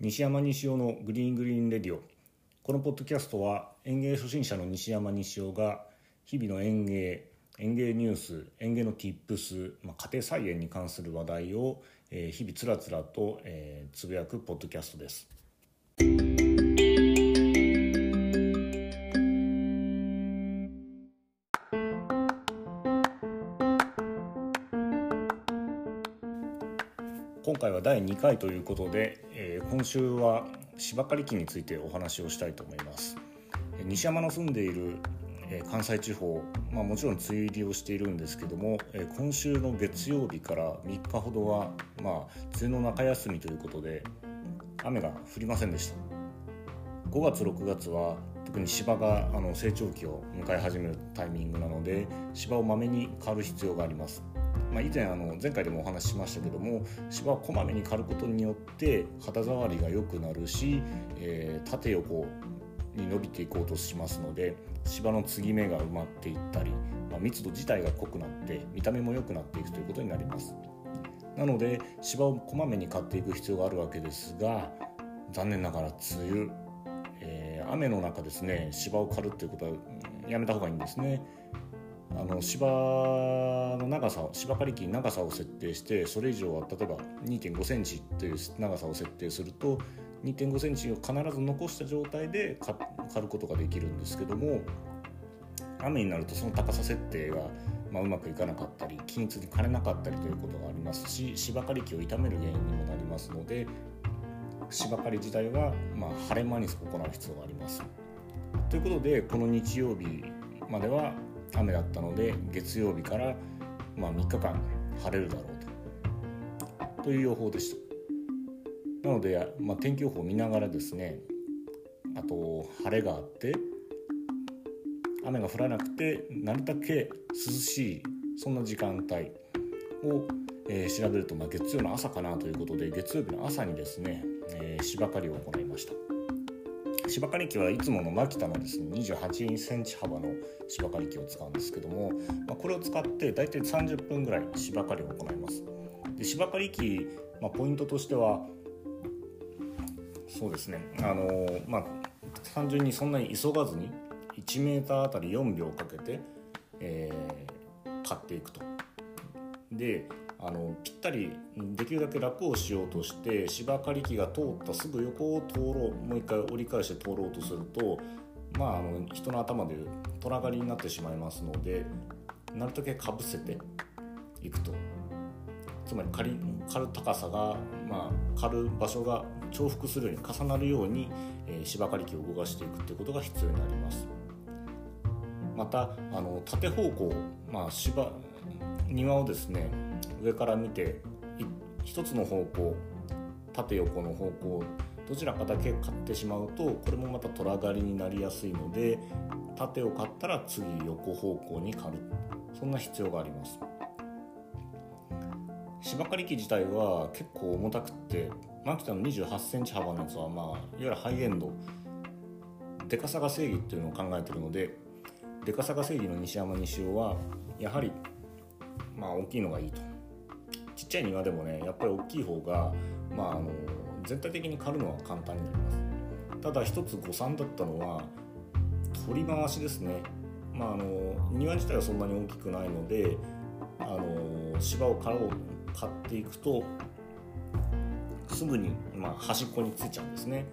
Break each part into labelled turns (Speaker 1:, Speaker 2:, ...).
Speaker 1: 西山西尾のグリーングリーンレディオ。このポッドキャストは園芸初心者の西山西尾が日々の園芸園芸ニュース園芸の Tips、まあ、家庭菜園に関する話題を、えー、日々つらつらと、えー、つぶやくポッドキャストです。今回は第2回ということで、今週は芝刈り機についてお話をしたいと思います。西山の住んでいる関西地方、まあ、もちろん梅雨入りをしているんですけども今週の月曜日から3日ほどは、まあ、梅雨の中休みということで雨が降りませんでした。5月6月は特に芝があの成長期を迎え始めるタイミングなので芝をまめに刈る必要があります。まあ、以前あの前回でもお話ししましたけども芝をこまめに刈ることによって肌触りが良くなるし、えー、縦横に伸びていこうとしますので芝の継ぎ目が埋まっていったり、まあ、密度自体が濃くなって見た目も良くなっていくということになります。なので芝をこまめに刈っていく必要があるわけですが残念ながら梅雨、えー、雨の中ですね芝を刈るっていうことはやめた方がいいんですね。あの芝の長さ芝刈り機長さを設定してそれ以上は例えば2 5センチという長さを設定すると2 5センチを必ず残した状態で刈ることができるんですけども雨になるとその高さ設定が、まあ、うまくいかなかったり均一に刈れなかったりということがありますし芝刈り機を傷める原因にもなりますので芝刈り自体は、まあ、晴れ間に行う必要があります。ということでこの日曜日までは雨だったので月曜日から、まあ、3日間晴れるだろうとという予報でしたなので、まあ、天気予報を見ながらですねあと晴れがあって雨が降らなくてなるだけ涼しいそんな時間帯を、えー、調べると、まあ、月曜の朝かなということで月曜日の朝にですね、えー、芝刈りを行いました。芝刈り機はいつものマキタのですね28センチ幅の芝刈り機を使うんですけども、まあ、これを使って大体30分ぐらい芝刈りを行います。で芝刈り機、まあ、ポイントとしてはそうですねあのまあ単純にそんなに急がずに 1m あたり4秒かけて、えー、刈っていくと。であのぴったりできるだけ楽をしようとして芝刈り機が通ったすぐ横を通ろうもう一回折り返して通ろうとするとまああの人の頭でいう虎刈りになってしまいますのでなるだけかぶせていくとつまり刈り刈る高さが、まあ、刈る場所が重複するように重なるように、えー、芝刈り機を動かしていくっていうことが必要になります。またあの縦方向、まあ、芝庭をですね上から見て一つの方向縦横の方向どちらかだけ買ってしまうとこれもまた虎刈りになりやすいので縦を買ったら次横方向に刈る。そんな必要があります。芝刈り機自体は結構重たくってマキタの2 8センチ幅のやつは、まあ、いわゆるハイエンド。でかさが正義っていうのを考えてるのででかさが正義の西山西尾はやはりまあ大きいのがいいと。ちっちゃい庭でもねやっぱり大きい方が、まあ、あの全体的に刈るのは簡単になります。ただ一つ誤算だったのは取り回しですね、まあ、あの庭自体はそんなに大きくないのであの芝を刈ろう刈っていくとすぐに、まあ、端っこについちゃうんですね。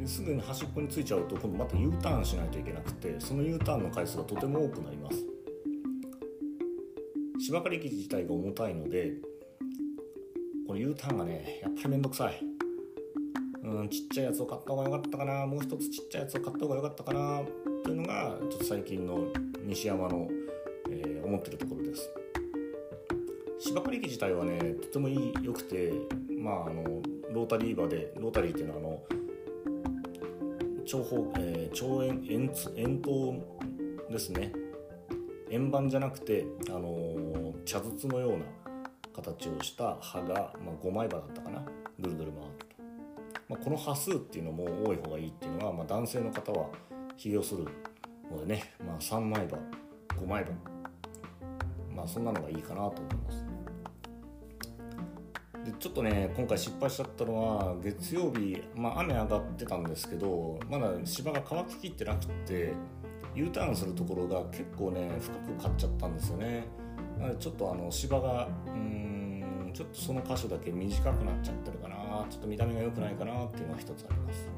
Speaker 1: ですぐに端っこについちゃうと今度また U ターンしないといけなくてその U ターンの回数がとても多くなります。芝刈り機自体が重たいのでこの U ターンがねやっぱりめんどくさい。うんちっちゃいやつを買った方が良かったかな。もう一つちっちゃいやつを買った方が良かったかな。というのがちょっと最近の西山の、えー、思ってるところです。芝刈り機自体はねとてもいい良くてまああのロータリーバでロータリーっていうのはあの長方、えー、長円円円筒ですね。円盤じゃなくて、あのー、茶筒のような形をした刃が、まあ、5枚刃だったかな。ぐるぐる回ると、まあ、この刃数っていうのも多い方がいいっていうのは、まあ、男性の方は起業するのでね、まあ、3枚刃5枚刃。まあそんなのがいいかなと思います。でちょっとね今回失敗しちゃったのは月曜日、まあ、雨上がってたんですけどまだ芝が乾ききってなくて U ターンするところが結構ね深く買っちゃったんですよね。なのでちょっとあの芝がちょっとその箇所だけ短くなっちゃってるかな。ちょっと見た目が良くないかなっていうのは一つあります。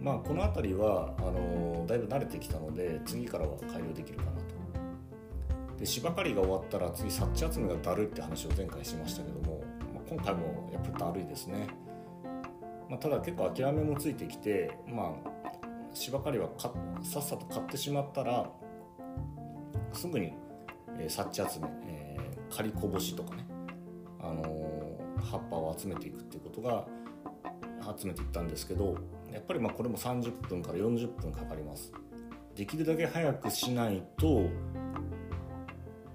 Speaker 1: まあこの辺りはあのだいぶ慣れてきたので次からは改良できるかなと。で芝刈りが終わったら次サッチ集めがだるいって話を前回しましたけども、まあ、今回もやっぱだるいですね、まあ、ただ結構諦めもついてきてまあ芝刈りはさっさと買ってしまったらすぐに、えー、サッチ集め、えー、刈りこぼしとかね、あの、葉っぱを集めていくっていうことが集めていったんですけどやっぱりまこれも30分から40分かかります。できるだけ早くしないと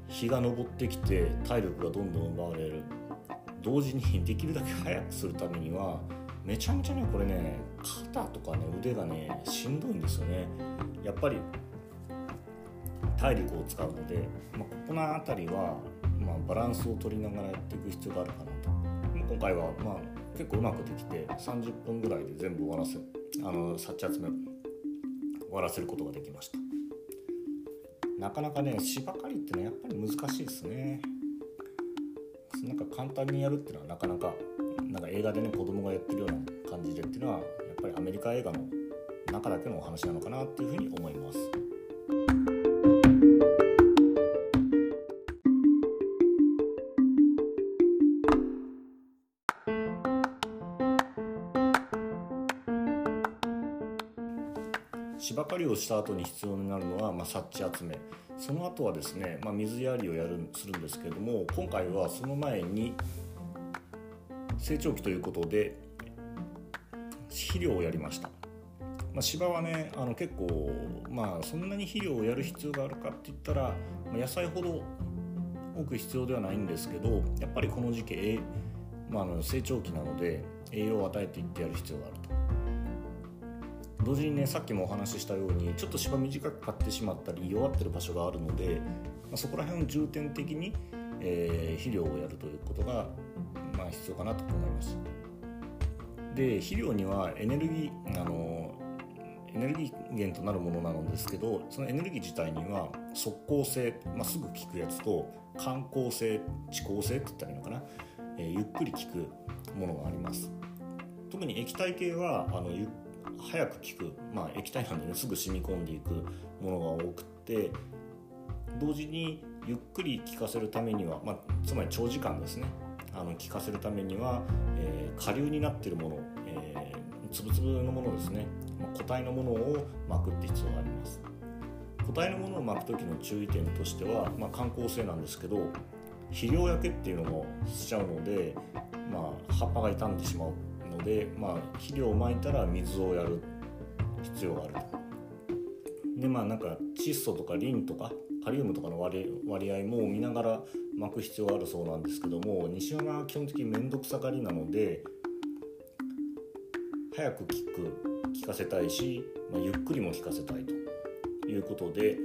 Speaker 1: 日が昇ってきて体力がどんどん奪われる。同時にできるだけ早くするためにはめちゃめちゃねこれね肩とかね腕がねしんどいんですよね。やっぱり体力を使うので、まあ、ここの辺りは、まあ、バランスを取りながらやっていく必要があるかなと。今回は、まあ、結構うまくできて30分ぐらいで全部終わらせあのサッチ集め終わらせることができました。なかなかね芝刈りってのはやっぱり難しいですね。なんか簡単にやるっていうのはなかなかなんか映画でね子供がやってるような感じでっていうのはやっぱりアメリカ映画の中だけのお話なのかなっていうふうに思います。芝刈りをした後に必要になるのは、まあ、サッチ集めその後はですね、まあ、水やりをやるするんですけれども今回はその前に成長期ということで肥料をやりました、まあ、芝はねあの結構まあそんなに肥料をやる必要があるかって言ったら、ま、野菜ほど多く必要ではないんですけどやっぱりこの時期、まあ、の成長期なので栄養を与えていってやる必要がある。同時にねさっきもお話ししたようにちょっと芝短く買ってしまったり弱ってる場所があるので、まあ、そこら辺を重点的に、えー、肥料をやるということが、まあ、必要かなと思います。で肥料にはエネルギーあのエネルギー源となるものなのですけどそのエネルギー自体には速効性、まあ、すぐ効くやつと観光性遅効性って言ったらいいのかな、えー、ゆっくり効くものがあります特に液体系はあのゆ早く効く、まあ、液体なんでねすぐ染み込んでいくものが多くて同時にゆっくり効かせるためには、まあ、つまり長時間ですね。あの効かせるためには、えー、下流になっているもの、えー、つぶつぶのものですね、まあ、固体のものを巻くって必要があります。固体のものを巻く時の注意点としては、まあ、観光性なんですけど肥料焼けっていうのもしちゃうので、まあ、葉っぱが傷んでしまう。ので、まあ、肥料をまいたら水をやる必要があると。でまあなんか窒素とかリンとかカリウムとかの割割合も見ながら巻く必要があるそうなんですけども西山は基本的に面倒くさがりなので早く効く効かせたいし、まあ、ゆっくりも効かせたいということで、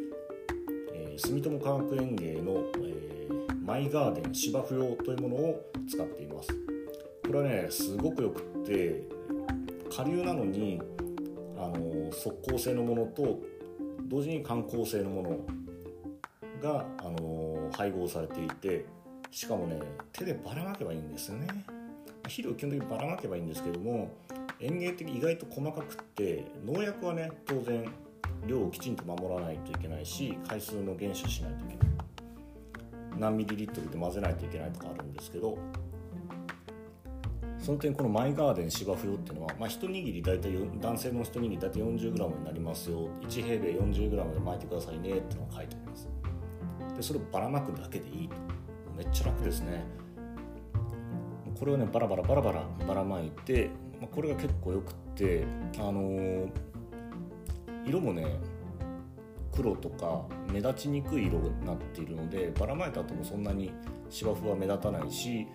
Speaker 1: えー、住友化学園芸の、えー、マイガーデン芝生用というものを使っています。れはねすごくよくって下流なのにあの速効性のものと同時に観光性のものがあの配合されていてしかもね手でばらまけばいいんですよね。肥料基本的にばらまけばいいんですけども園芸的意外と細かくって農薬はね当然量をきちんと守らないといけないし回数の減少しないといけない。何ミリリットルで混ぜないといけないとかあるんですけどその点このマイガーデン芝生用っていうのは、まあ、一握り大体男性の一握り大体 40g になりますよ。1平米 40g で巻いてくださいねってのが書いてあります。でそれをばらまくだけでいいと。めっちゃ楽ですね。これをねバラバラバラバラばらまいて、まあ、これが結構よくってあのー、色もね黒とか目立ちにくい色になっているのでばらまいた後もそんなに芝生は目立たないし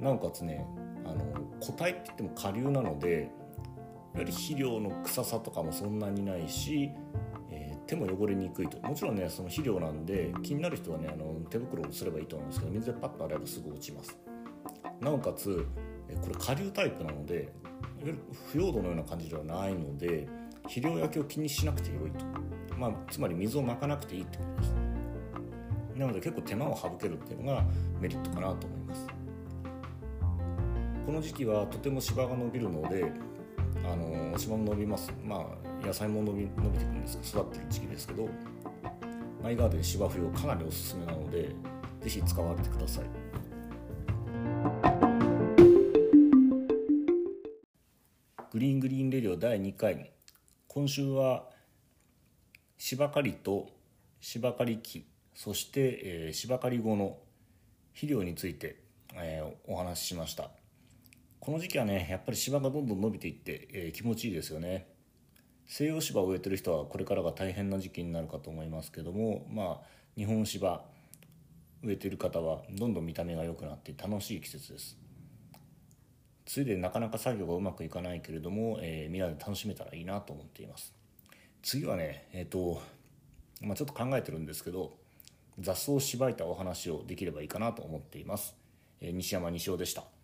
Speaker 1: なおかつねあの固体って言っても下流なのでやはり肥料の臭さとかもそんなにないし、えー、手も汚れにくいと。もちろんねその肥料なんで気になる人はねあの手袋をすればいいと思うんですけど水でパッと洗えばすぐ落ちます。なおかつこれ下流タイプなのでいわゆる腐葉土のような感じではないので肥料焼けを気にしなくてよいと、まあ、つまり水をまかなくていいってことです。なので結構手間を省けるっていうのがメリットかなと思います。この時期はとても芝が伸びるのであの芝も伸びます。まあ野菜も伸び伸びてくるんです。育ってる時期ですけどマイガーデン芝生用かなりおすすめなので是非使われてください。グリーングリーンレディオ第2回今週は芝刈りと芝刈り機。そして、えー、芝刈り後の肥料について、えー、お話ししました。この時期はねやっぱり芝がどんどん伸びていって、えー、気持ちいいですよね。西洋芝を植えてる人はこれからが大変な時期になるかと思いますけどもまあ日本芝植えてる方はどんどん見た目が良くなって楽しい季節です。梅雨でなかなか作業がうまくいかないけれども、えー、みんなで楽しめたらいいなと思っています。次はねえっ、ー、と、まあ、ちょっと考えてるんですけど雑草をしばいたお話をできればいいかなと思っています、えー、西山西尾でした。